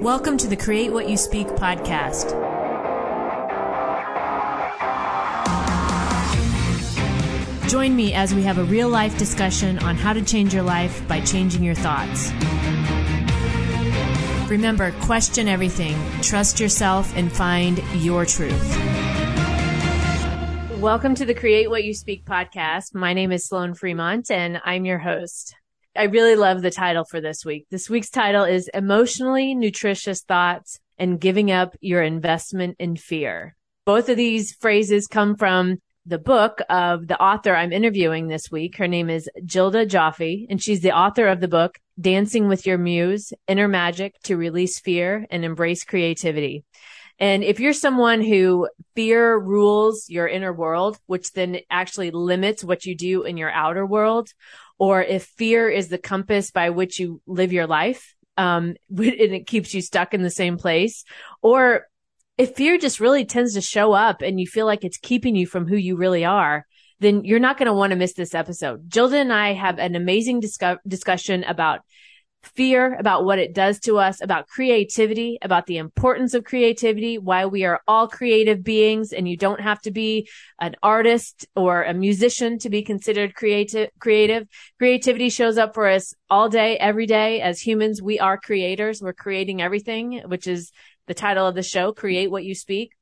Welcome to the Create What You Speak podcast. Join me as we have a real life discussion on how to change your life by changing your thoughts. Remember, question everything, trust yourself, and find your truth. Welcome to the Create What You Speak podcast. My name is Sloan Fremont, and I'm your host. I really love the title for this week. This week's title is Emotionally Nutritious Thoughts and Giving Up Your Investment in Fear. Both of these phrases come from the book of the author I'm interviewing this week. Her name is Gilda Joffe, and she's the author of the book Dancing with Your Muse, Inner Magic to Release Fear and Embrace Creativity. And if you're someone who fear rules your inner world, which then actually limits what you do in your outer world, or if fear is the compass by which you live your life, um, and it keeps you stuck in the same place, or if fear just really tends to show up and you feel like it's keeping you from who you really are, then you're not going to want to miss this episode. Gilda and I have an amazing discuss- discussion about fear, about what it does to us, about creativity, about the importance of creativity, why we are all creative beings and you don't have to be an artist or a musician to be considered creative, creative. Creativity shows up for us all day, every day. As humans, we are creators. We're creating everything, which is the title of the show, Create What You Speak.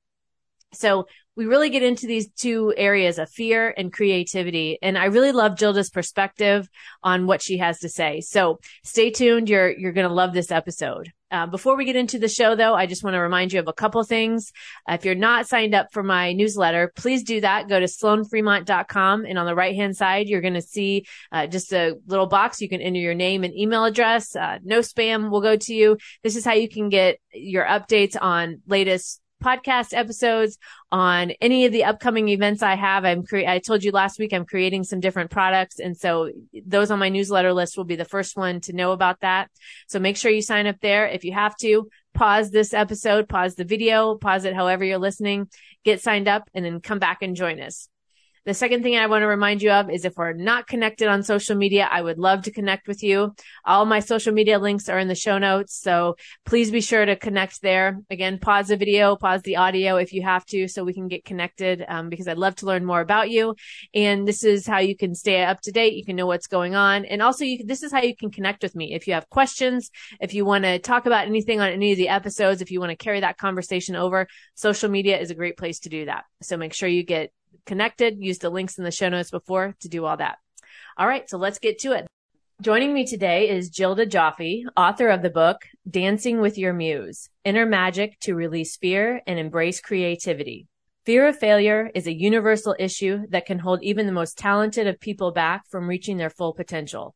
So we really get into these two areas of fear and creativity. And I really love Gilda's perspective on what she has to say. So stay tuned. You're, you're going to love this episode. Uh, before we get into the show though, I just want to remind you of a couple things. Uh, if you're not signed up for my newsletter, please do that. Go to sloanfremont.com and on the right hand side, you're going to see uh, just a little box. You can enter your name and email address. Uh, no spam will go to you. This is how you can get your updates on latest podcast episodes on any of the upcoming events I have. I'm cre- I told you last week I'm creating some different products. And so those on my newsletter list will be the first one to know about that. So make sure you sign up there. If you have to pause this episode, pause the video, pause it however you're listening, get signed up and then come back and join us. The second thing I want to remind you of is if we're not connected on social media, I would love to connect with you. All my social media links are in the show notes. So please be sure to connect there. Again, pause the video, pause the audio if you have to so we can get connected um, because I'd love to learn more about you. And this is how you can stay up to date. You can know what's going on. And also you, this is how you can connect with me. If you have questions, if you want to talk about anything on any of the episodes, if you want to carry that conversation over, social media is a great place to do that. So make sure you get connected. Use the links in the show notes before to do all that. All right. So let's get to it. Joining me today is Gilda Joffe, author of the book Dancing with Your Muse, Inner Magic to Release Fear and Embrace Creativity. Fear of failure is a universal issue that can hold even the most talented of people back from reaching their full potential.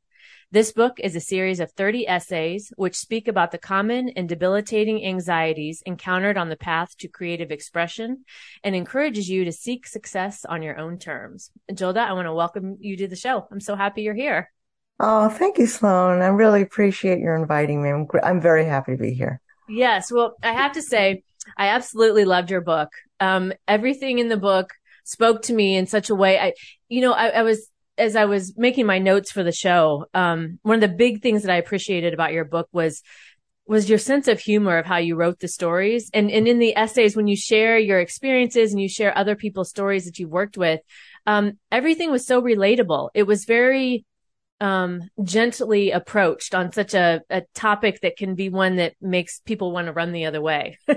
This book is a series of 30 essays which speak about the common and debilitating anxieties encountered on the path to creative expression and encourages you to seek success on your own terms. Gilda, I want to welcome you to the show. I'm so happy you're here. Oh, thank you, Sloan. I really appreciate your inviting me. I'm, I'm very happy to be here. Yes. Well, I have to say, I absolutely loved your book. Um, everything in the book spoke to me in such a way. I, you know, I, I was as I was making my notes for the show, um, one of the big things that I appreciated about your book was was your sense of humor of how you wrote the stories. And and in the essays when you share your experiences and you share other people's stories that you've worked with um, everything was so relatable. It was very um, gently approached on such a, a topic that can be one that makes people want to run the other way.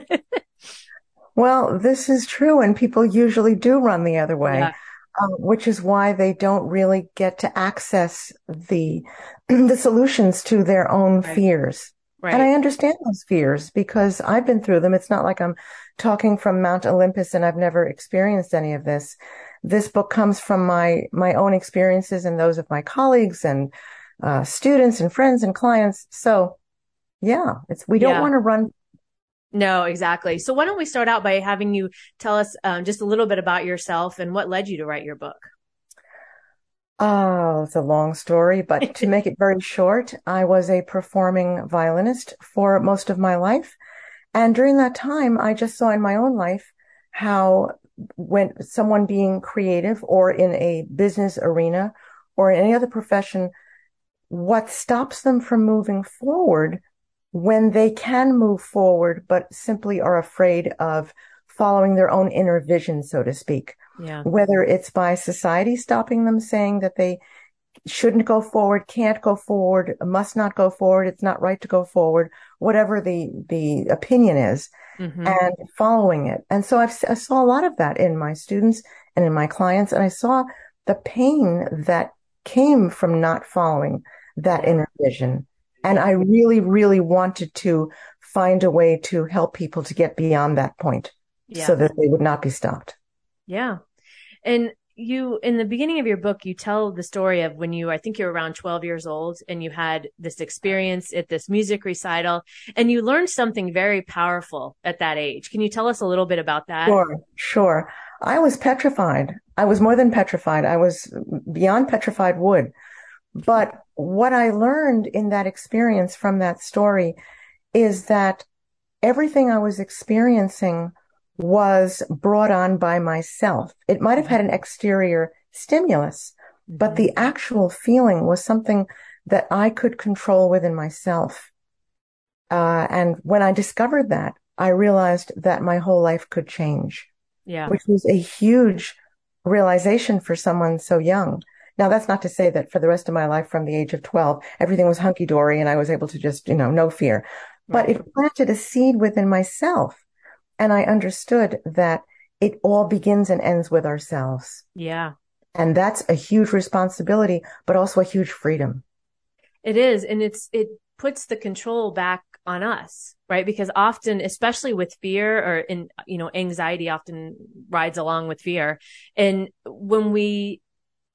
Well this is true and people usually do run the other way. Yeah. Um, which is why they don't really get to access the the solutions to their own right. fears. Right. And I understand those fears because I've been through them. It's not like I'm talking from Mount Olympus and I've never experienced any of this. This book comes from my my own experiences and those of my colleagues and uh, students and friends and clients. So, yeah, it's we don't yeah. want to run no, exactly. So why don't we start out by having you tell us um, just a little bit about yourself and what led you to write your book? Oh, it's a long story, but to make it very short, I was a performing violinist for most of my life. And during that time, I just saw in my own life how when someone being creative or in a business arena or in any other profession, what stops them from moving forward when they can move forward, but simply are afraid of following their own inner vision, so to speak. Yeah. Whether it's by society stopping them saying that they shouldn't go forward, can't go forward, must not go forward, it's not right to go forward, whatever the, the opinion is, mm-hmm. and following it. And so I've, I saw a lot of that in my students and in my clients, and I saw the pain that came from not following that inner vision. And I really, really wanted to find a way to help people to get beyond that point yeah. so that they would not be stopped. Yeah. And you, in the beginning of your book, you tell the story of when you, I think you're around 12 years old and you had this experience at this music recital and you learned something very powerful at that age. Can you tell us a little bit about that? Sure, sure. I was petrified. I was more than petrified. I was beyond petrified wood. But what I learned in that experience from that story is that everything I was experiencing was brought on by myself. It might have had an exterior stimulus, but mm-hmm. the actual feeling was something that I could control within myself. Uh, and when I discovered that, I realized that my whole life could change. Yeah. Which was a huge realization for someone so young. Now, that's not to say that for the rest of my life from the age of 12, everything was hunky dory and I was able to just, you know, no fear. But it planted a seed within myself and I understood that it all begins and ends with ourselves. Yeah. And that's a huge responsibility, but also a huge freedom. It is. And it's, it puts the control back on us, right? Because often, especially with fear or in, you know, anxiety often rides along with fear. And when we,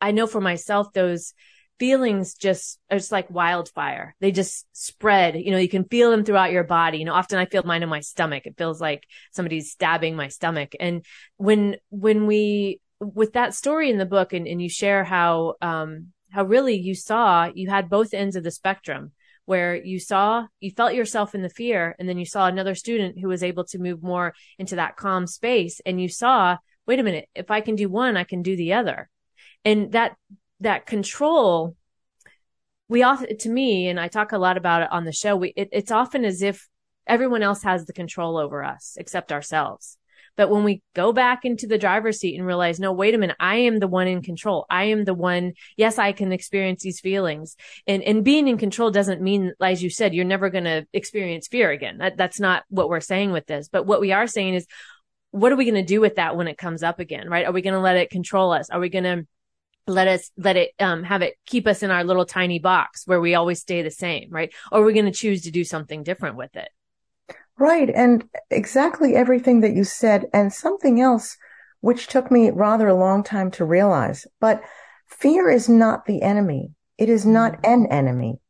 I know for myself, those feelings just are just like wildfire. They just spread. You know, you can feel them throughout your body. You know, often I feel mine in my stomach. It feels like somebody's stabbing my stomach. And when, when we, with that story in the book and, and you share how, um, how really you saw you had both ends of the spectrum where you saw, you felt yourself in the fear and then you saw another student who was able to move more into that calm space and you saw, wait a minute, if I can do one, I can do the other. And that that control, we often, to me, and I talk a lot about it on the show, we, it, it's often as if everyone else has the control over us except ourselves. But when we go back into the driver's seat and realize, no, wait a minute, I am the one in control. I am the one. Yes, I can experience these feelings. And, and being in control doesn't mean, as you said, you're never going to experience fear again. That, that's not what we're saying with this. But what we are saying is, what are we going to do with that when it comes up again? Right? Are we going to let it control us? Are we going to let us let it um, have it keep us in our little tiny box where we always stay the same right? Or we're going to choose to do something different with it? Right and exactly everything that you said and something else which took me rather a long time to realize but fear is not the enemy. It is not mm-hmm. an enemy.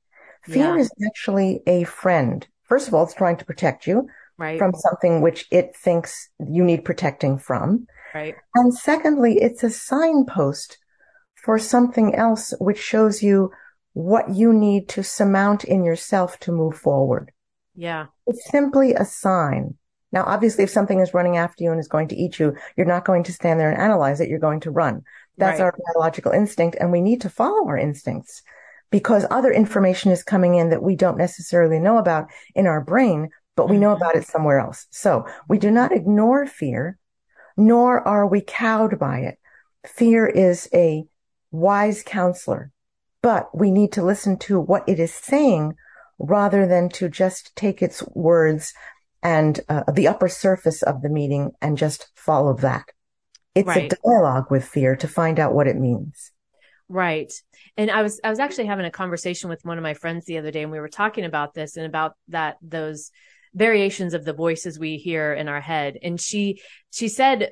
Fear yeah. is actually a friend. First of all it's trying to protect you right. from something which it thinks you need protecting from. Right. And secondly it's a signpost for something else which shows you what you need to surmount in yourself to move forward. Yeah. It's simply a sign. Now, obviously, if something is running after you and is going to eat you, you're not going to stand there and analyze it. You're going to run. That's right. our biological instinct. And we need to follow our instincts because other information is coming in that we don't necessarily know about in our brain, but we know mm-hmm. about it somewhere else. So we do not ignore fear, nor are we cowed by it. Fear is a wise counselor, but we need to listen to what it is saying rather than to just take its words and uh, the upper surface of the meeting and just follow that. It's right. a dialogue with fear to find out what it means. Right. And I was I was actually having a conversation with one of my friends the other day and we were talking about this and about that those variations of the voices we hear in our head and she she said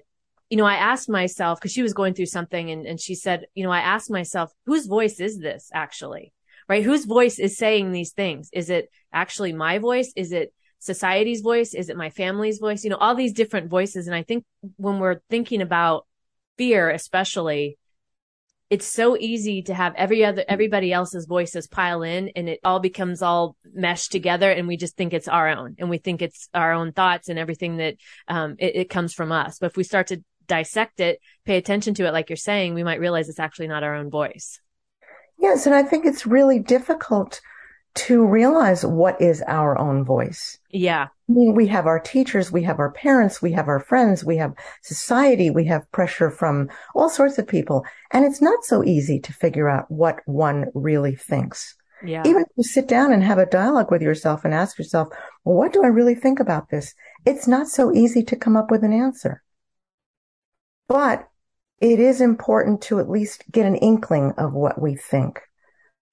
you know, I asked myself, cause she was going through something and, and she said, you know, I asked myself, whose voice is this actually? Right? Whose voice is saying these things? Is it actually my voice? Is it society's voice? Is it my family's voice? You know, all these different voices. And I think when we're thinking about fear, especially, it's so easy to have every other everybody else's voices pile in and it all becomes all meshed together and we just think it's our own and we think it's our own thoughts and everything that um, it, it comes from us but if we start to dissect it, pay attention to it, like you're saying, we might realize it's actually not our own voice. Yes. And I think it's really difficult to realize what is our own voice. Yeah. I mean, we have our teachers, we have our parents, we have our friends, we have society, we have pressure from all sorts of people. And it's not so easy to figure out what one really thinks. Yeah. Even if you sit down and have a dialogue with yourself and ask yourself, well, what do I really think about this? It's not so easy to come up with an answer. But it is important to at least get an inkling of what we think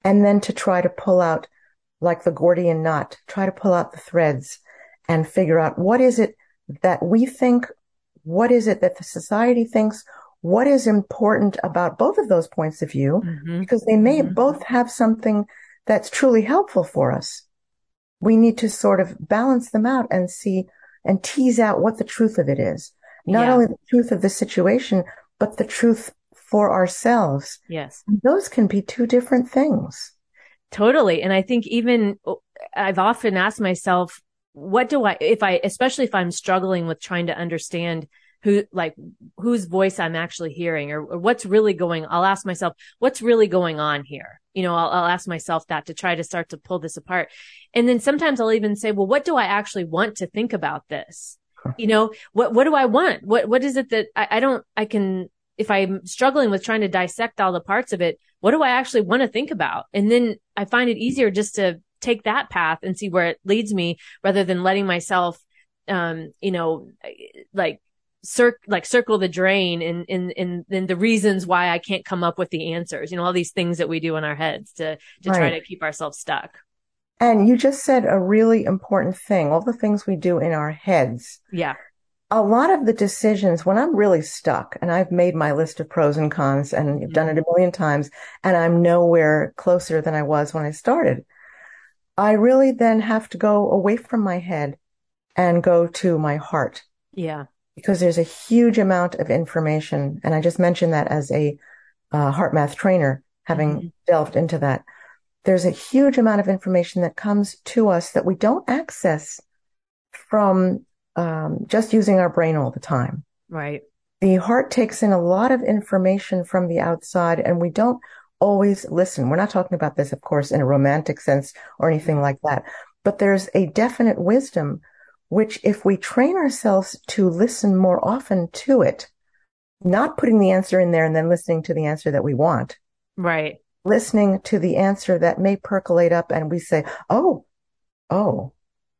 and then to try to pull out like the Gordian knot, try to pull out the threads and figure out what is it that we think, what is it that the society thinks, what is important about both of those points of view, mm-hmm. because they may mm-hmm. both have something that's truly helpful for us. We need to sort of balance them out and see and tease out what the truth of it is. Not yeah. only the truth of the situation, but the truth for ourselves. Yes. And those can be two different things. Totally. And I think even oh, I've often asked myself, what do I, if I, especially if I'm struggling with trying to understand who, like, whose voice I'm actually hearing or, or what's really going, I'll ask myself, what's really going on here? You know, I'll, I'll ask myself that to try to start to pull this apart. And then sometimes I'll even say, well, what do I actually want to think about this? You know, what, what do I want? What, what is it that I, I don't, I can, if I'm struggling with trying to dissect all the parts of it, what do I actually want to think about? And then I find it easier just to take that path and see where it leads me rather than letting myself, um, you know, like, cir- like circle the drain and, in in in the reasons why I can't come up with the answers, you know, all these things that we do in our heads to, to right. try to keep ourselves stuck. And you just said a really important thing, all the things we do in our heads. Yeah a lot of the decisions when I'm really stuck and I've made my list of pros and cons and mm-hmm. done it a million times and I'm nowhere closer than I was when I started. I really then have to go away from my head and go to my heart. Yeah. Because there's a huge amount of information. And I just mentioned that as a uh, HeartMath trainer, having mm-hmm. delved into that. There's a huge amount of information that comes to us that we don't access from um, just using our brain all the time. Right. The heart takes in a lot of information from the outside and we don't always listen. We're not talking about this, of course, in a romantic sense or anything like that, but there's a definite wisdom which if we train ourselves to listen more often to it, not putting the answer in there and then listening to the answer that we want. Right. Listening to the answer that may percolate up and we say, Oh, oh,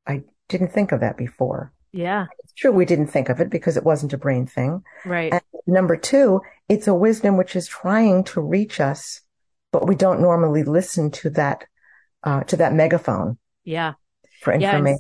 I didn't think of that before. Yeah. It's true we didn't think of it because it wasn't a brain thing. Right. And number two, it's a wisdom which is trying to reach us, but we don't normally listen to that, uh, to that megaphone. Yeah. For information.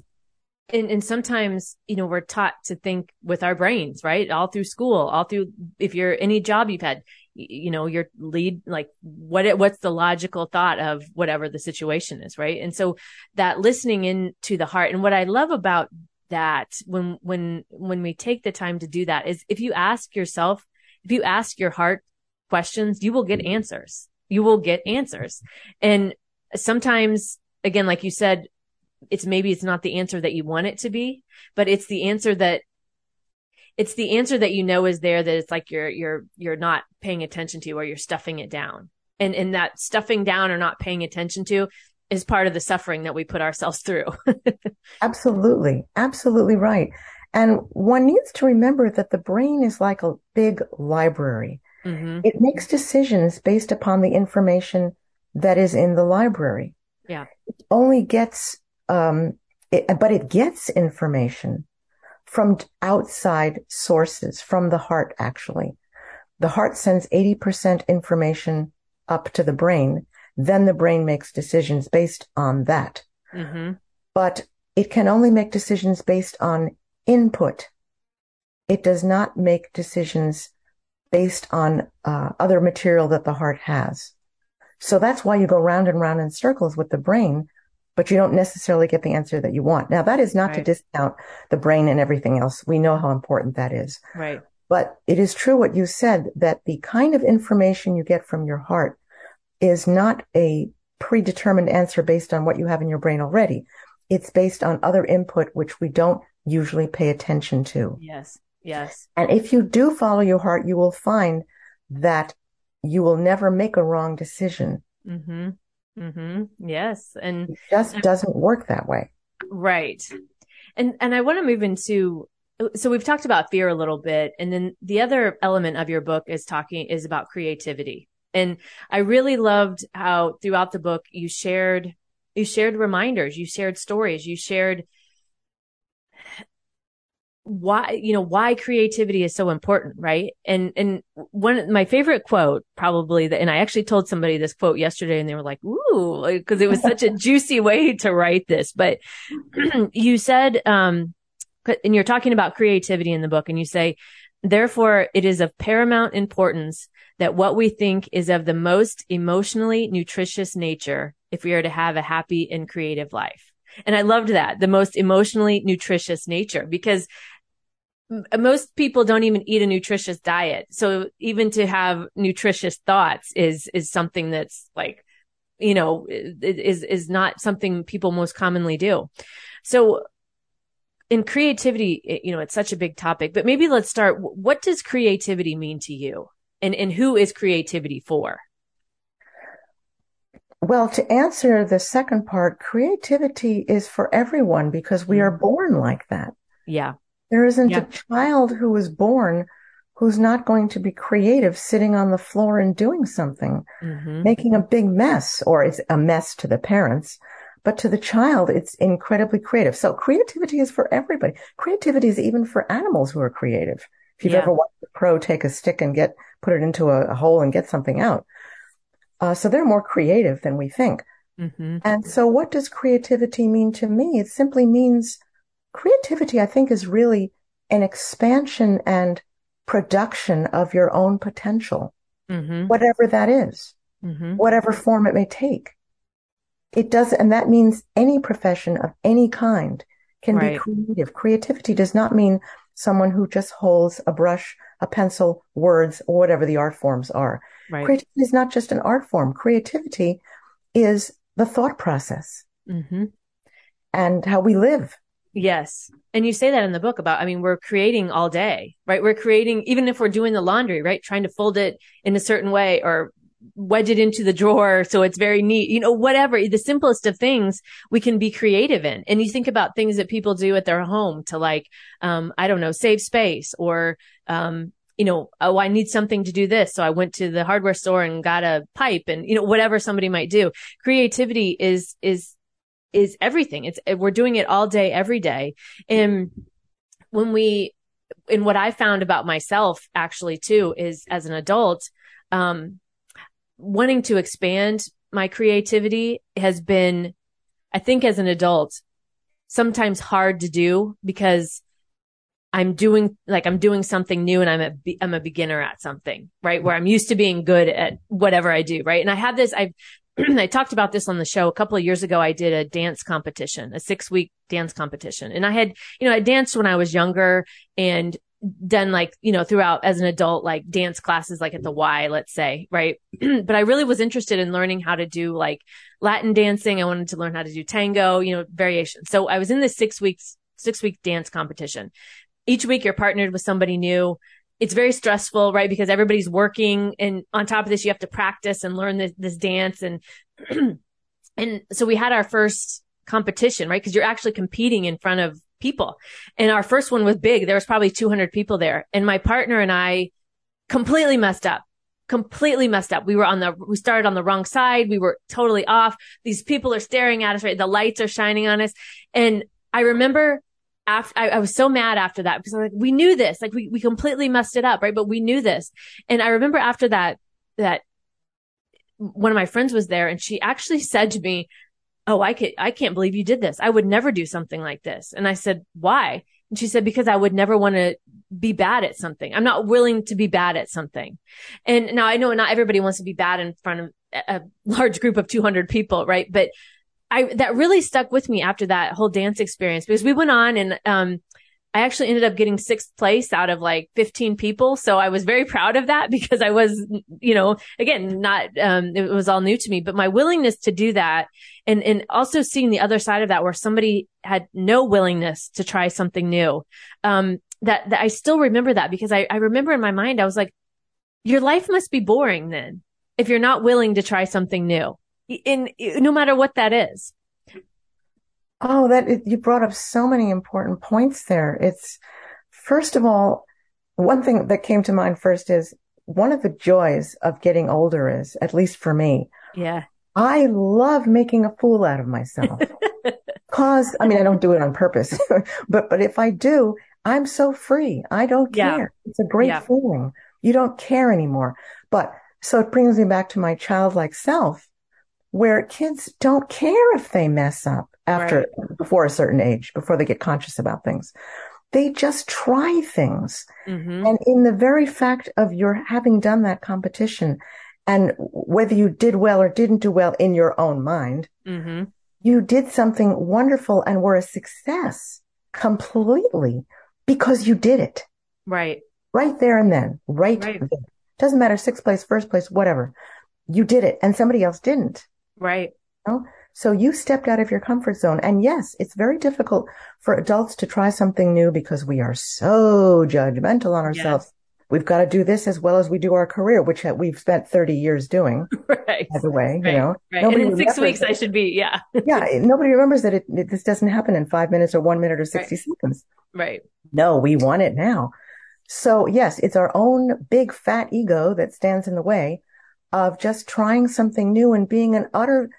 Yeah, and, and sometimes, you know, we're taught to think with our brains, right? All through school, all through, if you're any job you've had, you know, your lead, like what, it, what's the logical thought of whatever the situation is, right? And so that listening into the heart and what I love about that when when when we take the time to do that is if you ask yourself if you ask your heart questions you will get mm-hmm. answers. You will get answers. And sometimes again like you said it's maybe it's not the answer that you want it to be but it's the answer that it's the answer that you know is there that it's like you're you're you're not paying attention to or you're stuffing it down and and that stuffing down or not paying attention to is part of the suffering that we put ourselves through. absolutely. Absolutely right. And one needs to remember that the brain is like a big library. Mm-hmm. It makes decisions based upon the information that is in the library. Yeah. It only gets, um, it, but it gets information from outside sources, from the heart, actually. The heart sends 80% information up to the brain then the brain makes decisions based on that. Mm-hmm. But it can only make decisions based on input. It does not make decisions based on uh, other material that the heart has. So that's why you go round and round in circles with the brain, but you don't necessarily get the answer that you want. Now that is not right. to discount the brain and everything else. We know how important that is. Right. But it is true what you said that the kind of information you get from your heart is not a predetermined answer based on what you have in your brain already. It's based on other input, which we don't usually pay attention to. Yes. Yes. And if you do follow your heart, you will find that you will never make a wrong decision. Mm-hmm. Mm-hmm. Yes. And it just doesn't work that way. Right. And, and I want to move into, so we've talked about fear a little bit. And then the other element of your book is talking, is about creativity. And I really loved how throughout the book you shared, you shared reminders, you shared stories, you shared why you know why creativity is so important right? And and one my favorite quote probably that and i actually told somebody this quote yesterday and they were like ooh because it was such a juicy way to write this. But you said um and you're talking about creativity in the book and you say therefore it is of paramount importance that what we think is of the most emotionally nutritious nature if we are to have a happy and creative life. And I loved that, the most emotionally nutritious nature, because most people don't even eat a nutritious diet. So even to have nutritious thoughts is, is something that's like, you know, is, is not something people most commonly do. So in creativity, you know, it's such a big topic, but maybe let's start. What does creativity mean to you? And, and who is creativity for? Well, to answer the second part, creativity is for everyone because we are mm. born like that. Yeah. There isn't yeah. a child who is born who's not going to be creative sitting on the floor and doing something, mm-hmm. making a big mess, or it's a mess to the parents. But to the child, it's incredibly creative. So creativity is for everybody. Creativity is even for animals who are creative. If you've yeah. ever watched a crow take a stick and get, put it into a, a hole and get something out. Uh, so they're more creative than we think. Mm-hmm. And so what does creativity mean to me? It simply means creativity, I think, is really an expansion and production of your own potential, mm-hmm. whatever that is, mm-hmm. whatever form it may take. It does, and that means any profession of any kind can right. be creative. Creativity does not mean someone who just holds a brush, a pencil, words, or whatever the art forms are. Right. Creativity is not just an art form. Creativity is the thought process mm-hmm. and how we live Yes. And you say that in the book about, I mean, we're creating all day, right? We're creating, even if we're doing the laundry, right? Trying to fold it in a certain way or wedge it into the drawer so it's very neat, you know, whatever, the simplest of things we can be creative in. And you think about things that people do at their home to like, um, I don't know, save space or, um, you know, oh, I need something to do this. So I went to the hardware store and got a pipe and, you know, whatever somebody might do. Creativity is, is is everything. It's, we're doing it all day, every day. And when we, and what I found about myself actually too is as an adult, um, wanting to expand my creativity has been, I think as an adult, sometimes hard to do because I'm doing like I'm doing something new and I'm a I'm a beginner at something, right? Where I'm used to being good at whatever I do, right? And I have this I've I talked about this on the show a couple of years ago. I did a dance competition, a six week dance competition. And I had, you know, I danced when I was younger and done like, you know, throughout as an adult, like dance classes, like at the Y, let's say, right? but I really was interested in learning how to do like Latin dancing. I wanted to learn how to do tango, you know, variations. So I was in this six weeks, six week dance competition. Each week you're partnered with somebody new it's very stressful, right? Because everybody's working and on top of this, you have to practice and learn this, this dance. And, and so we had our first competition, right? Cause you're actually competing in front of people. And our first one was big. There was probably 200 people there and my partner and I completely messed up completely messed up. We were on the, we started on the wrong side. We were totally off. These people are staring at us, right? The lights are shining on us. And I remember after I, I, was so mad after that because I'm like, we knew this, like we, we completely messed it up, right? But we knew this. And I remember after that, that one of my friends was there and she actually said to me, Oh, I could, I can't believe you did this. I would never do something like this. And I said, why? And she said, because I would never want to be bad at something. I'm not willing to be bad at something. And now I know not everybody wants to be bad in front of a large group of 200 people, right? But I, that really stuck with me after that whole dance experience because we went on and, um, I actually ended up getting sixth place out of like 15 people. So I was very proud of that because I was, you know, again, not, um, it was all new to me, but my willingness to do that and, and also seeing the other side of that where somebody had no willingness to try something new. Um, that, that I still remember that because I, I remember in my mind, I was like, your life must be boring then if you're not willing to try something new in no matter what that is. Oh, that you brought up so many important points there. It's first of all, one thing that came to mind first is one of the joys of getting older is, at least for me, yeah, I love making a fool out of myself. Cause, I mean, I don't do it on purpose, but, but if I do, I'm so free. I don't care. Yeah. It's a great yeah. feeling. You don't care anymore. But so it brings me back to my childlike self where kids don't care if they mess up after, right. before a certain age, before they get conscious about things. They just try things. Mm-hmm. And in the very fact of your having done that competition and whether you did well or didn't do well in your own mind, mm-hmm. you did something wonderful and were a success completely because you did it. Right. Right there and then. Right, right. there. Doesn't matter, sixth place, first place, whatever. You did it and somebody else didn't. Right. You know? So you stepped out of your comfort zone. And yes, it's very difficult for adults to try something new because we are so judgmental on ourselves. Yes. We've got to do this as well as we do our career, which we've spent 30 years doing. Right. By the way, right. you know, right. Nobody and in six weeks, I should be, yeah. yeah. Eh, nobody remembers that it, it, this doesn't happen in five minutes or one minute or 60 right. seconds. Right. No, we want it now. So yes, it's our own big fat ego that stands in the way of just trying something new and being an utter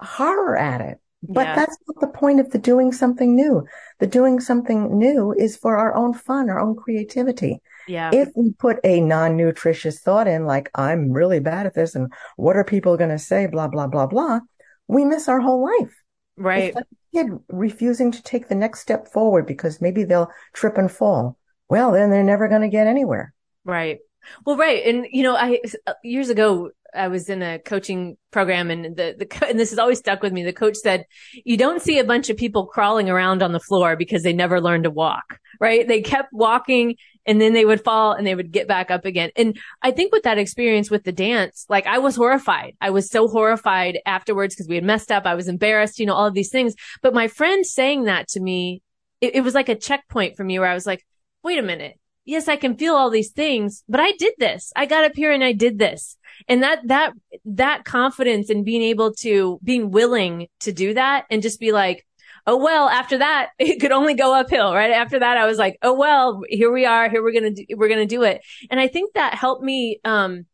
horror at it. But that's not the point of the doing something new. The doing something new is for our own fun, our own creativity. Yeah. If we put a non-nutritious thought in, like, I'm really bad at this and what are people going to say, blah, blah, blah, blah, we miss our whole life. Right. Like kid refusing to take the next step forward because maybe they'll trip and fall. Well, then they're never going to get anywhere. Right. Well, right. And, you know, I, years ago, I was in a coaching program and the, the, and this has always stuck with me. The coach said, you don't see a bunch of people crawling around on the floor because they never learned to walk, right? They kept walking and then they would fall and they would get back up again. And I think with that experience with the dance, like I was horrified. I was so horrified afterwards because we had messed up. I was embarrassed, you know, all of these things. But my friend saying that to me, it, it was like a checkpoint for me where I was like, wait a minute. Yes, I can feel all these things, but I did this. I got up here and I did this. And that, that, that confidence and being able to, being willing to do that and just be like, oh well after that it could only go uphill right? After that i was like oh well here we are. Here we're gonna do, we're gonna do it. And i think that helped me um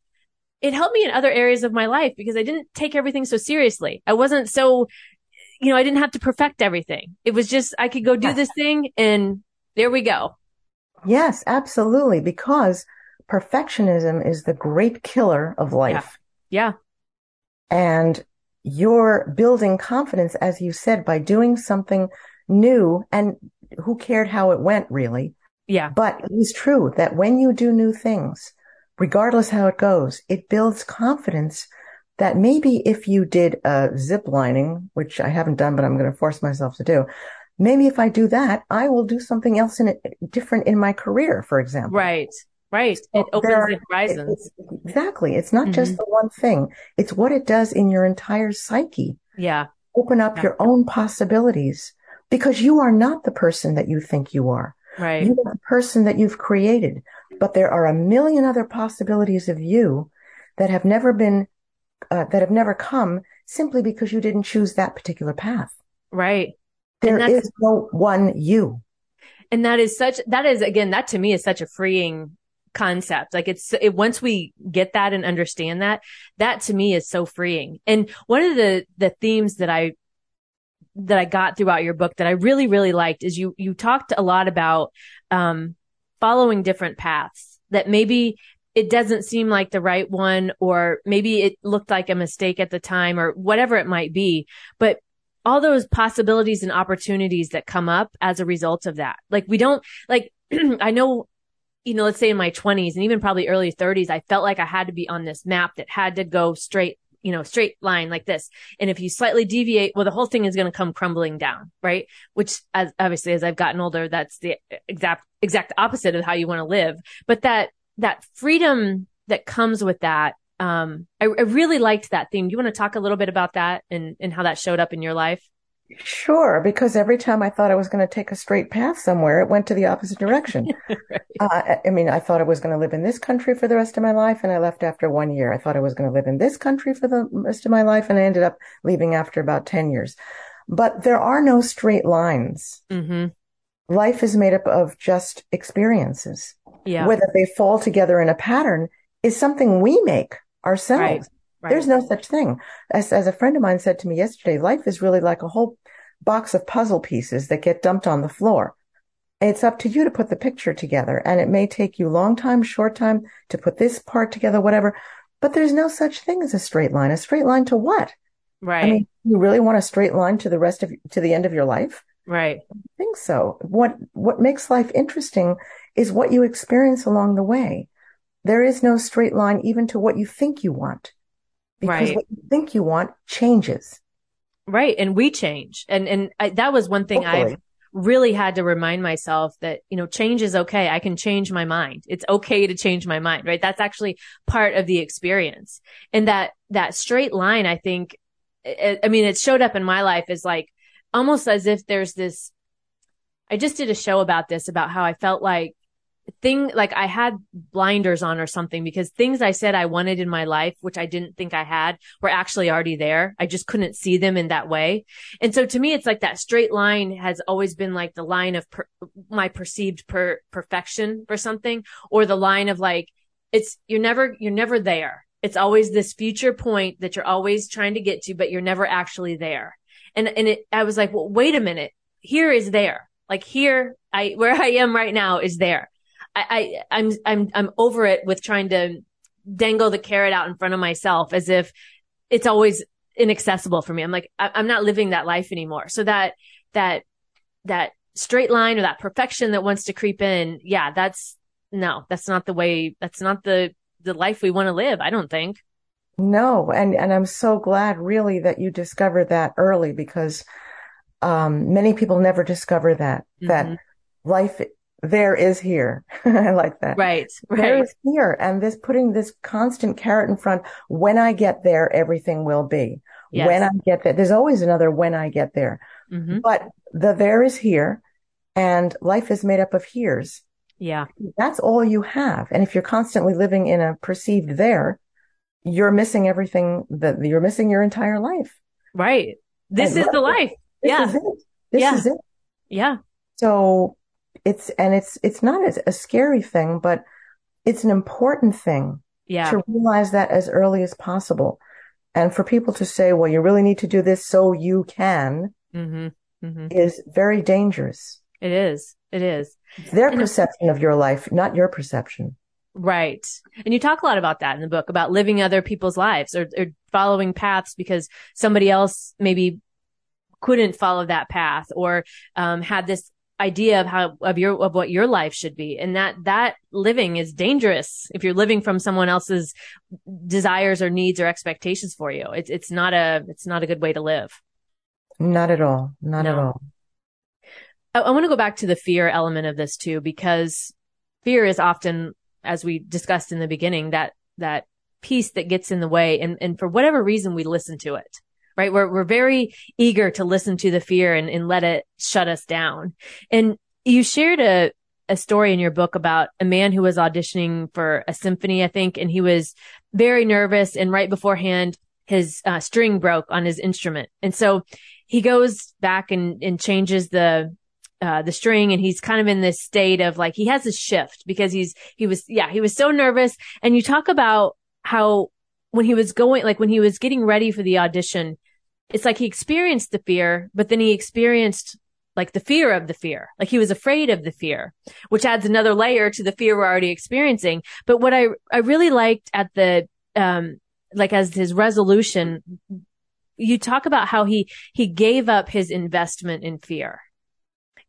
it helped me in other areas of my life because i didn't take everything so seriously. I wasn't so you know i didn't have to perfect everything. It was just i could go do this thing and there we go yes absolutely because perfectionism is the great killer of life yeah, yeah. and you're building confidence, as you said, by doing something new and who cared how it went really. Yeah. But it is true that when you do new things, regardless how it goes, it builds confidence that maybe if you did a zip lining, which I haven't done, but I'm going to force myself to do, maybe if I do that, I will do something else in it different in my career, for example. Right. Right. So it opens are, horizons. It, exactly. It's not mm-hmm. just the one thing. It's what it does in your entire psyche. Yeah. Open up yeah. your own possibilities because you are not the person that you think you are. Right. You are the person that you've created, but there are a million other possibilities of you that have never been, uh, that have never come simply because you didn't choose that particular path. Right. There is no one you. And that is such, that is again, that to me is such a freeing concept. Like it's, it, once we get that and understand that, that to me is so freeing. And one of the, the themes that I, that I got throughout your book that I really, really liked is you, you talked a lot about, um, following different paths that maybe it doesn't seem like the right one, or maybe it looked like a mistake at the time or whatever it might be, but all those possibilities and opportunities that come up as a result of that. Like we don't, like, I know you know, let's say in my 20s and even probably early 30s, I felt like I had to be on this map that had to go straight, you know, straight line like this. And if you slightly deviate, well, the whole thing is going to come crumbling down, right? Which as obviously as I've gotten older, that's the exact, exact opposite of how you want to live. But that, that freedom that comes with that, um, I, I really liked that theme. Do you want to talk a little bit about that and, and how that showed up in your life? Sure, because every time I thought I was going to take a straight path somewhere, it went to the opposite direction. right. uh, I mean, I thought I was going to live in this country for the rest of my life, and I left after one year. I thought I was going to live in this country for the rest of my life, and I ended up leaving after about 10 years. But there are no straight lines. Mm-hmm. Life is made up of just experiences. Yeah. Whether they fall together in a pattern is something we make ourselves. Right. Right. There's no such thing. As, as a friend of mine said to me yesterday, life is really like a whole box of puzzle pieces that get dumped on the floor. It's up to you to put the picture together and it may take you long time, short time to put this part together, whatever. But there's no such thing as a straight line. A straight line to what? Right. I mean, you really want a straight line to the rest of, to the end of your life? Right. I think so. What, what makes life interesting is what you experience along the way. There is no straight line even to what you think you want because right. what you think you want changes. Right. And we change. And, and I, that was one thing Hopefully. I've really had to remind myself that, you know, change is okay. I can change my mind. It's okay to change my mind, right? That's actually part of the experience. And that, that straight line, I think, I mean, it showed up in my life is like almost as if there's this, I just did a show about this, about how I felt like thing like I had blinders on or something because things I said I wanted in my life, which I didn't think I had, were actually already there. I just couldn't see them in that way. And so to me, it's like that straight line has always been like the line of per, my perceived per, perfection for something or the line of like, it's, you're never, you're never there. It's always this future point that you're always trying to get to, but you're never actually there. And, and it, I was like, well, wait a minute. Here is there. Like here, I, where I am right now is there. I, I I'm I'm I'm over it with trying to dangle the carrot out in front of myself as if it's always inaccessible for me. I'm like I, I'm not living that life anymore. So that that that straight line or that perfection that wants to creep in, yeah, that's no, that's not the way. That's not the the life we want to live. I don't think. No, and and I'm so glad really that you discovered that early because um, many people never discover that mm-hmm. that life there is here. I like that. Right. Right. There is here. And this putting this constant carrot in front. When I get there, everything will be. Yes. When I get there, there's always another when I get there. Mm-hmm. But the there is here and life is made up of here's. Yeah. That's all you have. And if you're constantly living in a perceived there, you're missing everything that you're missing your entire life. Right. This is the life. This yeah. Is it. This yeah. is it. Yeah. So it's and it's it's not a, a scary thing, but it's an important thing yeah. to realize that as early as possible. And for people to say, well, you really need to do this so you can mm-hmm. Mm-hmm. is very dangerous. It is. It is. their and perception of your life, not your perception. Right. And you talk a lot about that in the book about living other people's lives or, or following paths because somebody else maybe couldn't follow that path or um, had this idea of how of your of what your life should be. And that that living is dangerous if you're living from someone else's desires or needs or expectations for you. It's it's not a it's not a good way to live. Not at all. Not no. at all. I, I want to go back to the fear element of this too because fear is often as we discussed in the beginning that that piece that gets in the way. And and for whatever reason we listen to it right? We're, we're very eager to listen to the fear and, and let it shut us down. And you shared a, a story in your book about a man who was auditioning for a symphony, I think, and he was very nervous. And right beforehand, his uh, string broke on his instrument. And so he goes back and, and changes the, uh, the string and he's kind of in this state of like, he has a shift because he's, he was, yeah, he was so nervous. And you talk about how when he was going, like when he was getting ready for the audition, it's like he experienced the fear, but then he experienced like the fear of the fear. Like he was afraid of the fear, which adds another layer to the fear we're already experiencing. But what I, I really liked at the, um, like as his resolution, you talk about how he, he gave up his investment in fear.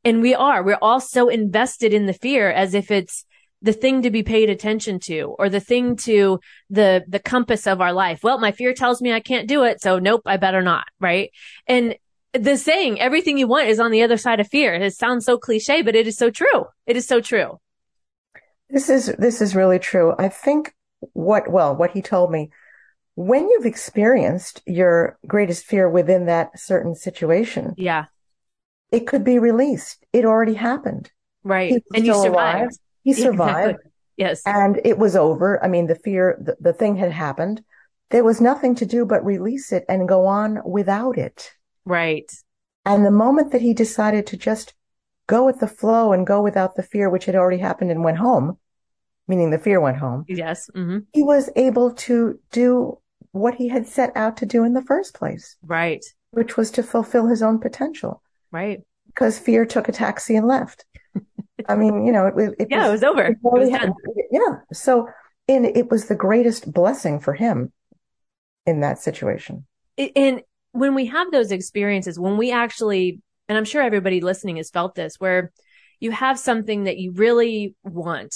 And we are, we're all so invested in the fear as if it's, the thing to be paid attention to or the thing to the the compass of our life well my fear tells me i can't do it so nope i better not right and the saying everything you want is on the other side of fear it sounds so cliche but it is so true it is so true this is this is really true i think what well what he told me when you've experienced your greatest fear within that certain situation, yeah, it could be released. It already happened. Right. And you survived. Alive. He survived. Exactly. Yes. And it was over. I mean, the fear, the, the thing had happened. There was nothing to do but release it and go on without it. Right. And the moment that he decided to just go with the flow and go without the fear, which had already happened and went home, meaning the fear went home. Yes. Mm-hmm. He was able to do what he had set out to do in the first place. Right. Which was to fulfill his own potential. Right. Because fear took a taxi and left. I mean, you know, it, it yeah, was, it was over. It, was. Yeah. So, and it was the greatest blessing for him in that situation. And when we have those experiences, when we actually, and I'm sure everybody listening has felt this, where you have something that you really want,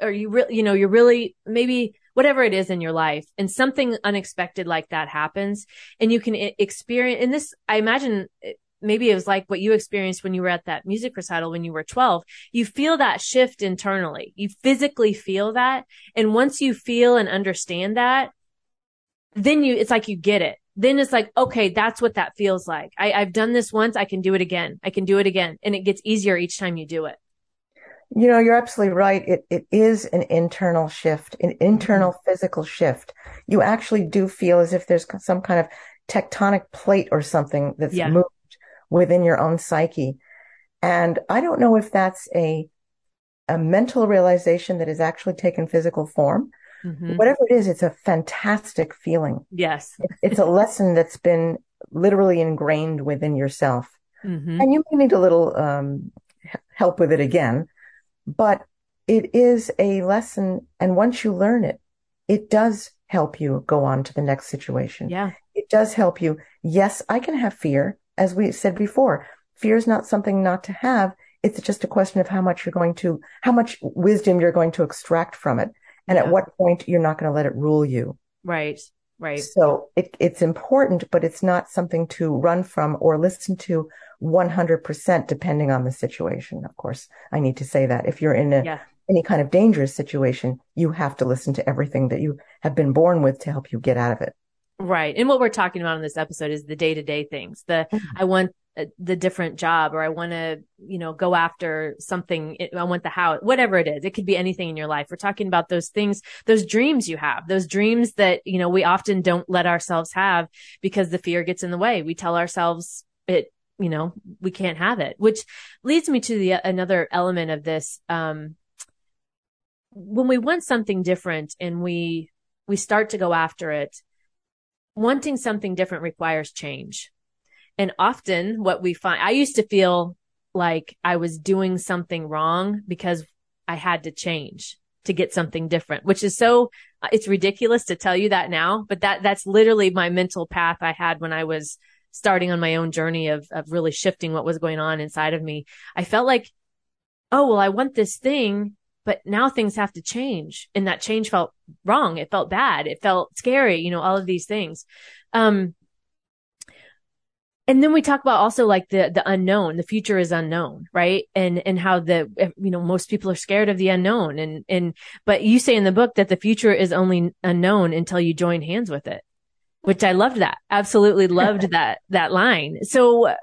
or you really, you know, you're really maybe whatever it is in your life and something unexpected like that happens and you can experience, and this, I imagine maybe it was like what you experienced when you were at that music recital when you were 12. You feel that shift internally. You physically feel that. And once you feel and understand that, then you, it's like you get it. Then it's like, okay, that's what that feels like. I, I've done this once. I can do it again. I can do it again. And it gets easier each time you do it. You know, you're absolutely right. It, it is an internal shift, an internal mm-hmm. physical shift. You actually do feel as if there's some kind of tectonic plate or something that's yeah. moved within your own psyche. And I don't know if that's a, a mental realization that has actually taken physical form. Mm-hmm. Whatever it is, it's a fantastic feeling. Yes. it's a lesson that's been literally ingrained within yourself. Mm-hmm. And you may need a little um, help with it again, but it is a lesson. And once you learn it, it does help you go on to the next situation. Yeah. It does help you. Yes, I can have fear as we said before, fear is not something not to have. It's just a question of how much you're going to, how much wisdom you're going to extract from it. And yeah. at what point you're not going to let it rule you. Right. Right. So it, it's important, but it's not something to run from or listen to 100% depending on the situation. Of course, I need to say that if you're in a, yeah. any kind of dangerous situation, you have to listen to everything that you have been born with to help you get out of it. Right. And what we're talking about in this episode is the day to day things. The, mm-hmm. I want the different job or I want to, you know, go after something. I want the house, whatever it is. It could be anything in your life. We're talking about those things, those dreams you have, those dreams that, you know, we often don't let ourselves have because the fear gets in the way. We tell ourselves it, you know, we can't have it, which leads me to the another element of this. Um, when we want something different and we, we start to go after it, wanting something different requires change. And often what we find, I used to feel like I was doing something wrong because I had to change to get something different, which is so, it's ridiculous to tell you that now, but that, that's literally my mental path I had when I was starting on my own journey of, of really shifting what was going on inside of me. I felt like, oh, well, I want this thing but now things have to change. And that change felt wrong. It felt bad. It felt scary you know all of these things. Um and then we talk about also like the the unknown. The future is unknown right? And and how the you know most people are scared of the unknown. And and but you say in the book that the future is only unknown until you join hands with it which i loved that. Absolutely loved that that line. So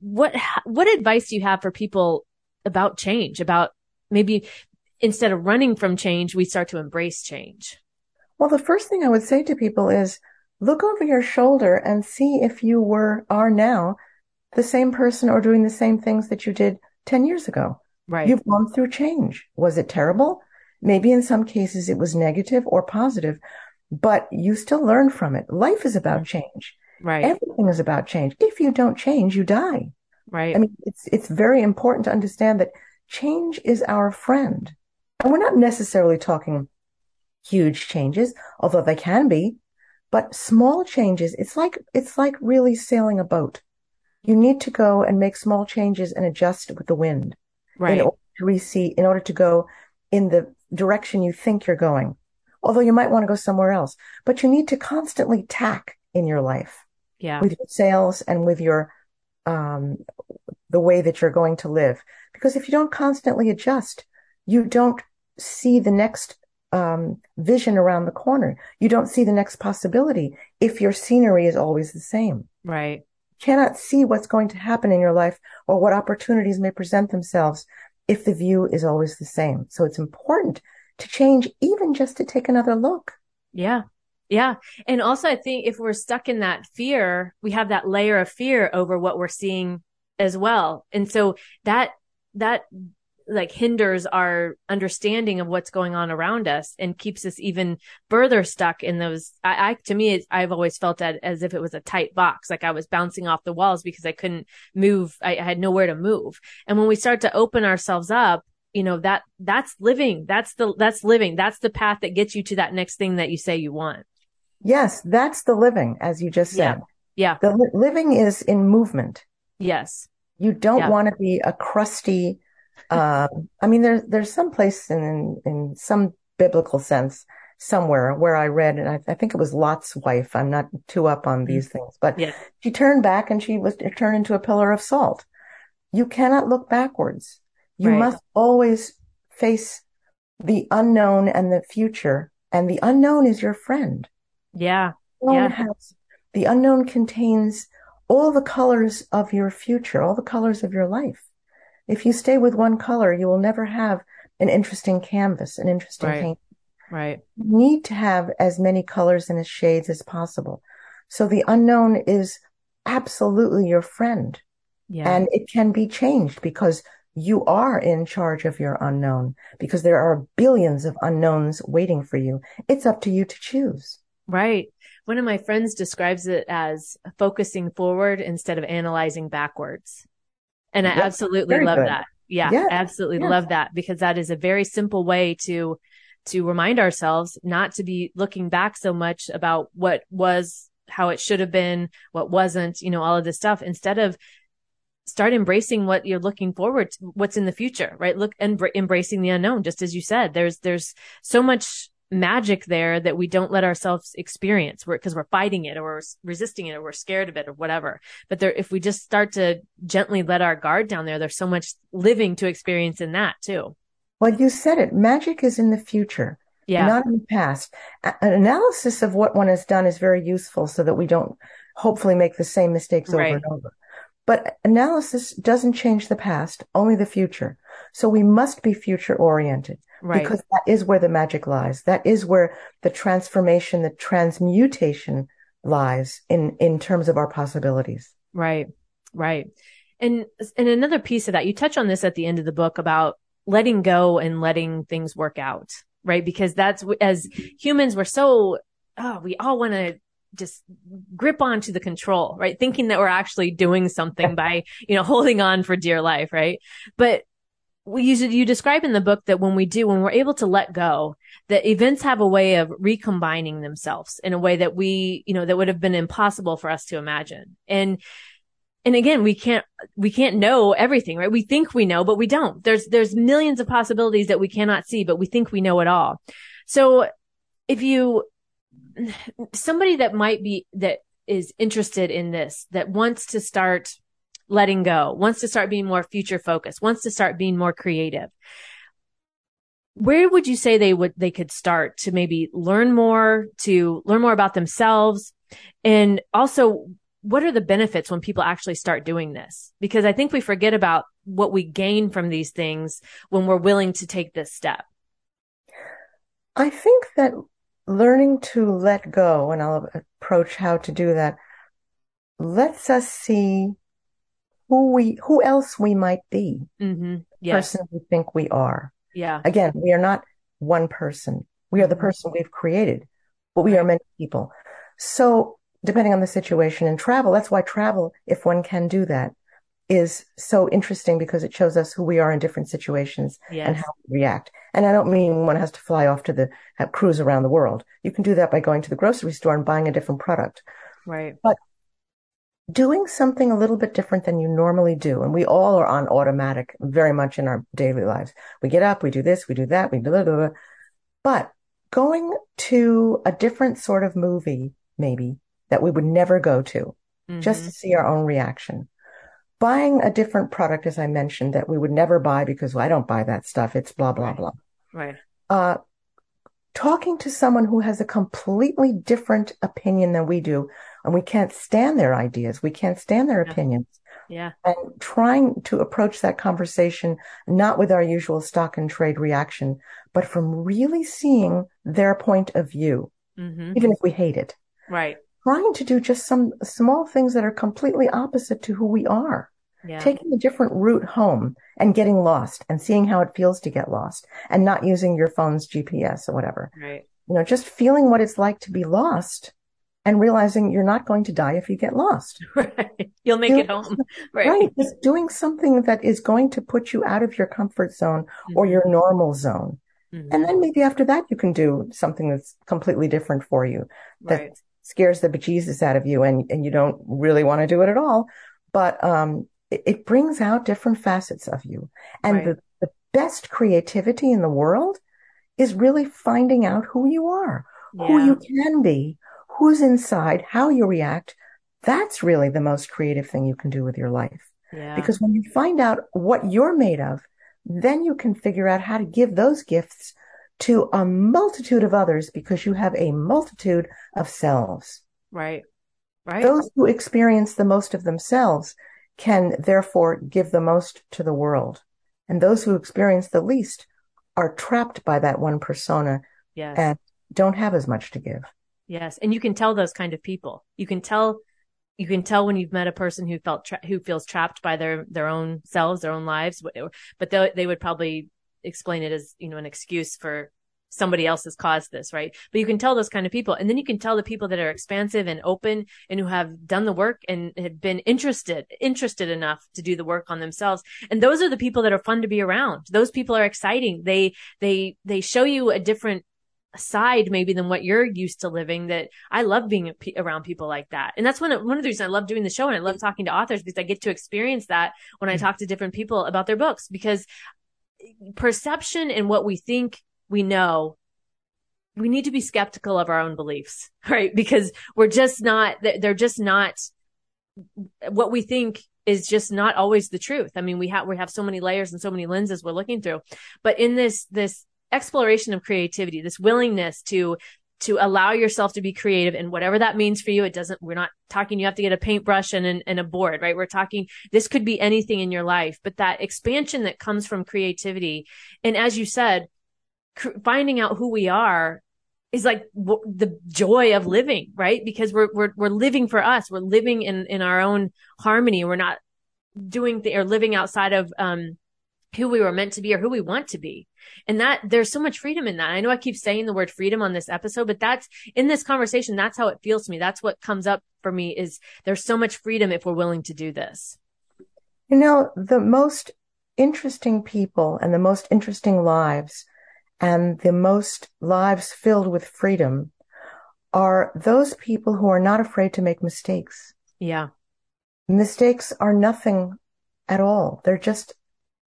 what what advice do you have for people about change about maybe instead of running from change, we start to embrace change? Well, the first thing I would say to people is look over your shoulder and see if you were, are now the same person or doing the same things that you did 10 years ago. Right. You've gone through change. Was it terrible? Maybe in some cases it was negative or positive, but you still learn from it. Life is about mm-hmm. change. Right. Everything is about change. If you don't change, you die. Right. I mean, it's, it's very important to understand that change is our friend. And we're not necessarily talking huge changes, although they can be, but small changes. It's like, it's like really sailing a boat. You need to go and make small changes and adjust with the wind. Right. In order to receive, in order to go in the direction you think you're going. Although you might want to go somewhere else, but you need to constantly tack in your life. Yeah. With your sails and with your, um, the way that you're going to live. Because if you don't constantly adjust, you don't see the next um, vision around the corner. You don't see the next possibility if your scenery is always the same. Right. cannot see what's going to happen in your life or what opportunities may present themselves if the view is always the same. So it's important to change even just to take another look. Yeah. Yeah. And also I think if we're stuck in that fear, we have that layer of fear over what we're seeing as well. And so that, that like hinders our understanding of what's going on around us and keeps us even further stuck in those. I, I to me, I've always felt that as if it was a tight box, like I was bouncing off the walls because I couldn't move. I, I had nowhere to move. And when we start to open ourselves up, you know, that, that's living. That's the, that's living. That's the path that gets you to that next thing that you say you want. Yes, that's the living, as you just said. Yeah. The li- living is in movement. Yes. You don't Yeah. want to be a crusty, um, I mean, there's, there's some place in, in some biblical sense somewhere where I read, and I, I think it was Lot's wife. I'm not too up on these things, but Yes. she turned back and she was turned into a pillar of salt. You cannot look backwards. You Right. must always face the unknown and the future, and the unknown is your friend. Yeah. unknown Yeah. has the unknown contains all the colors of your future, all the colors of your life. If you stay with one color, you will never have an interesting canvas, an interesting Right. paint. Right. You need to have as many colors and as shades as possible. So the unknown is absolutely your friend Yeah. and it can be changed because you are in charge of your unknown because there are billions of unknowns waiting for you. It's up to you to choose. Right. One of my friends describes it as focusing forward instead of analyzing backwards. And I absolutely love good. that. Yeah, Yeah. absolutely love that because that is a very simple way to to remind ourselves not to be looking back so much about what was, how it should have been, what wasn't, you know, all of this stuff instead of start embracing what you're looking forward to, what's in the future, right? Look and embracing the unknown, just as you said. There's there's so much magic there that we don't let ourselves experience we're because we're fighting it or we're resisting it or we're scared of it or whatever but there if we just start to gently let our guard down there there's so much living to experience in that too Well, you said it. Magic is in the future, yeah not in the past. An analysis of what one has done is very useful so that we don't hopefully make the same mistakes over Right. and over. But analysis doesn't change the past, only the future. So we must be future oriented right because that is where the magic lies. That is where the transformation, the transmutation lies in, in terms of our possibilities. Right. Right. And, and another piece of that, you touch on this at the end of the book about letting go and letting things work out. Right. Because that's as humans, we're so, oh, we all want to just grip onto the control, right? Thinking that we're actually doing something by, you know, holding on for dear life. Right. But we you describe in the book that when we do, when we're able to let go, that events have a way of recombining themselves in a way that we, you know, that would have been impossible for us to imagine. And, and again, we can't, we can't know everything, right? We think we know, but we don't. There's, there's millions of possibilities that we cannot see, but we think we know it all. So if you, somebody that might be, that is interested in this, that wants to start letting go, wants to start being more future focused, wants to start being more creative. Where would you say they would, they could start to maybe learn more, to learn more about themselves? And also, what are the benefits when people actually start doing this? Because I think we forget about what we gain from these things when we're willing to take this step. I think that learning to let go, and I'll approach how to do that, lets us see who we, who else we might be, Mm-hmm. Yes. person we think we are. Yeah. Again, we are not one person. We are the Mhm. person we've created, but we are many people. So depending on the situation and travel, that's why travel, if one can do that, is so interesting because it shows us who we are in different situations and how we react. And I don't mean one has to fly off to the cruise around the world. You can do that by going to the grocery store and buying a different product. Right. Doing something a little bit different than you normally do. And we all are on automatic very much in our daily lives. We get up, we do this, we do that, we blah, blah, blah. But going to a different sort of movie, maybe, that we would never go to, just Mhm. to see our own reaction. Buying a different product, as I mentioned, that we would never buy because well, I don't buy that stuff. It's blah, blah, Right. blah. right. Uh, talking to someone who has a completely different opinion than we do, and we can't stand their ideas, we can't stand their Yeah. opinions, Yeah. and trying to approach that conversation not with our usual stock and trade reaction, but from really seeing their point of view, hmm even if we hate it. Right. Trying to do just some small things that are completely opposite to who we are. Yeah. Taking a different route home and getting lost and seeing how it feels to get lost and not using your phone's GPS or whatever. right. You know, just feeling what it's like to be lost and realizing you're not going to die if you get lost. Right. You'll make Yeah. it home. Right. Right. Just doing something that is going to put you out of your comfort zone or your normal zone. Mhm. And then maybe after that, you can do something that's completely different for you that Right. scares the bejesus out of you and, and you don't really want to do it at all. But, um, it, it brings out different facets of you. And Right. the, the best creativity in the world is really finding out who you are, who you can be, who's inside, how you react. That's really the most creative thing you can do with your life. Yeah. Because when you find out what you're made of, then you can figure out how to give those gifts to a multitude of others because you have a multitude of selves. right. Right. Those who experience the most of themselves can therefore give the most to the world. And those who experience the least are trapped by that one persona yes. and don't have as much to give. Yes, and you can tell those kind of people. You can tell, you can tell when you've met a person who felt tra- who feels trapped by their their own selves, their own lives. But they they would probably explain it as you know an excuse for somebody else has caused this, right? But you can tell those kind of people, and then you can tell the people that are expansive and open and who have done the work and have been interested interested enough to do the work on themselves. And those are the people that are fun to be around. Those people are exciting. They they they show you a different side maybe than what you're used to living that I love being around people like that. And that's one of, one of the reasons I love doing the show and I love mm-hmm. talking to authors because I get to experience that when I mm-hmm. talk to different people about their books because eh, perception and what we think we know we need to be skeptical of our own beliefs, right? Because we're just not, they're just not what we think is just not always the truth. I mean, we have, we have so many layers and so many lenses we're looking through, but in this, this exploration of creativity, this willingness to to allow yourself to be creative and whatever that means for you. It doesn't, we're not talking you have to get a paintbrush and, an, and a board, right? We're talking this could be anything in your life, but that expansion that comes from creativity. And as you said, cr- finding out who we are is like w- the joy of living, right? Because we're, we're, we're living for us. We're living in, in our own harmony. We're not doing the, or living outside of, um, who we were meant to be or who we want to be. And that there's so much freedom in that. I know I keep saying the word freedom on this episode, but that's in this conversation. That's how it feels to me. That's what comes up for me is there's so much freedom if we're willing to do this. You know, the most interesting people and the most interesting lives and the most lives filled with freedom are those people who are not afraid to make mistakes. Yeah. Mistakes are nothing at all. They're just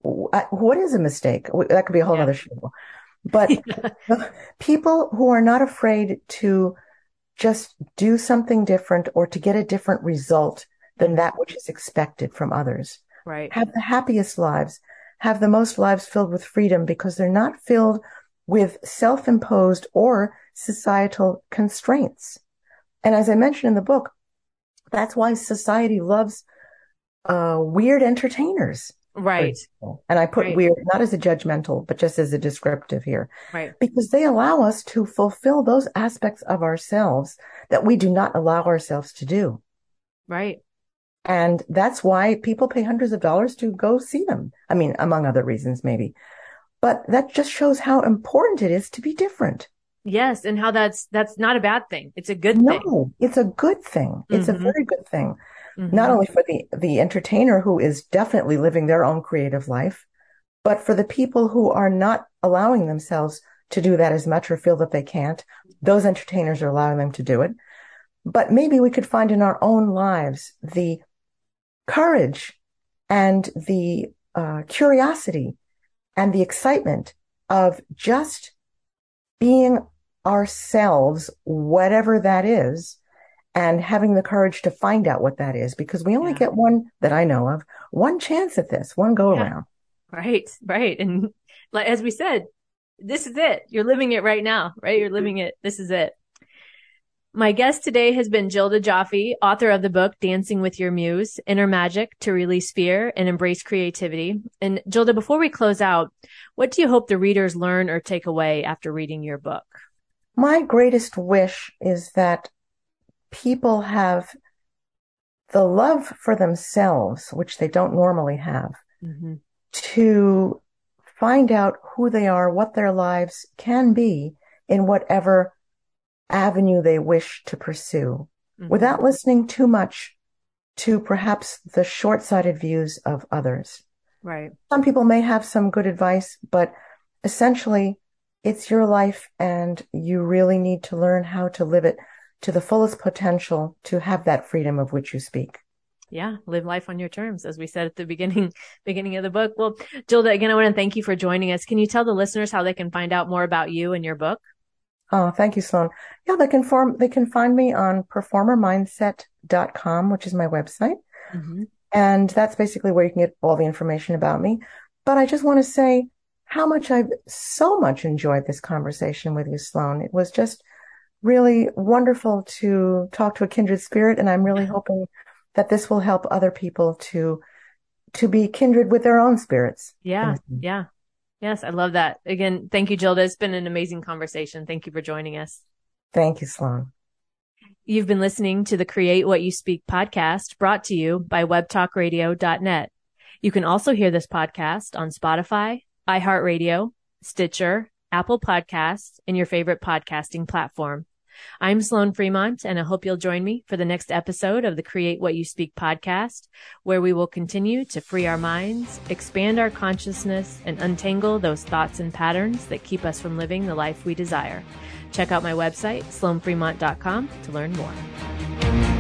what is a mistake? That could be a whole Yeah. other show. But people who are not afraid to just do something different or to get a different result than that which is expected from others Right. have the happiest lives, have the most lives filled with freedom because they're not filled with self-imposed or societal constraints. And as I mentioned in the book, that's why society loves uh, weird entertainers. Right. And I put Right. weird not as a judgmental, but just as a descriptive here, Right. because they allow us to fulfill those aspects of ourselves that we do not allow ourselves to do. Right. And that's why people pay hundreds of dollars to go see them. I mean, among other reasons, maybe. But that just shows how important it is to be different. Yes. And how that's, that's not a bad thing. It's a good thing. No, it's a good thing. It's Mhm. a very good thing. Mhm. Not only for the, the entertainer who is definitely living their own creative life, but for the people who are not allowing themselves to do that as much or feel that they can't. Those entertainers are allowing them to do it. But maybe we could find in our own lives the courage and the uh, curiosity and the excitement of just being ourselves, whatever that is, and having the courage to find out what that is, because we only Yeah. get one that I know of, one chance at this, one go Yeah. around. Right. Right. And like, as we said, this is it. You're living it right now, right? You're mm-hmm. living it. This is it. My guest today has been Gilda Joffe, author of the book Dancing with Your Muse, Inner Magic to Release Fear and Embrace Creativity. And Gilda, before we close out, what do you hope the readers learn or take away after reading your book? My greatest wish is that people have the love for themselves, which they don't normally have, mm-hmm. to find out who they are, what their lives can be in whatever avenue they wish to pursue mm-hmm. without listening too much to perhaps the short-sighted views of others. Right. Some people may have some good advice, but essentially it's your life and you really need to learn how to live it to the fullest potential to have that freedom of which you speak. Yeah, live life on your terms, as we said at the beginning beginning of the book. Well, Gilda, again, I want to thank you for joining us. Can you tell the listeners how they can find out more about you and your book? Oh, thank you, Sloan. Yeah, they can form, they can find me on performermindset.com, which is my website. Mm-hmm. And that's basically where you can get all the information about me. But I just want to say how much I've so much enjoyed this conversation with you, Sloan. It was just really wonderful to talk to a kindred spirit. And I'm really hoping that this will help other people to, to be kindred with their own spirits. Yeah. Yeah. Yes, I love that. Again, thank you, Gilda. It's been an amazing conversation. Thank you for joining us. Thank you, Sloan. You've been listening to the Create What You Speak podcast brought to you by webtalkradio.net. You can also hear this podcast on Spotify, iHeartRadio, Stitcher, Apple Podcasts, and your favorite podcasting platform. I'm Sloan Fremont, and I hope you'll join me for the next episode of the Create What You Speak podcast, where we will continue to free our minds, expand our consciousness, and untangle those thoughts and patterns that keep us from living the life we desire. Check out my website, sloanfremont.com, to learn more.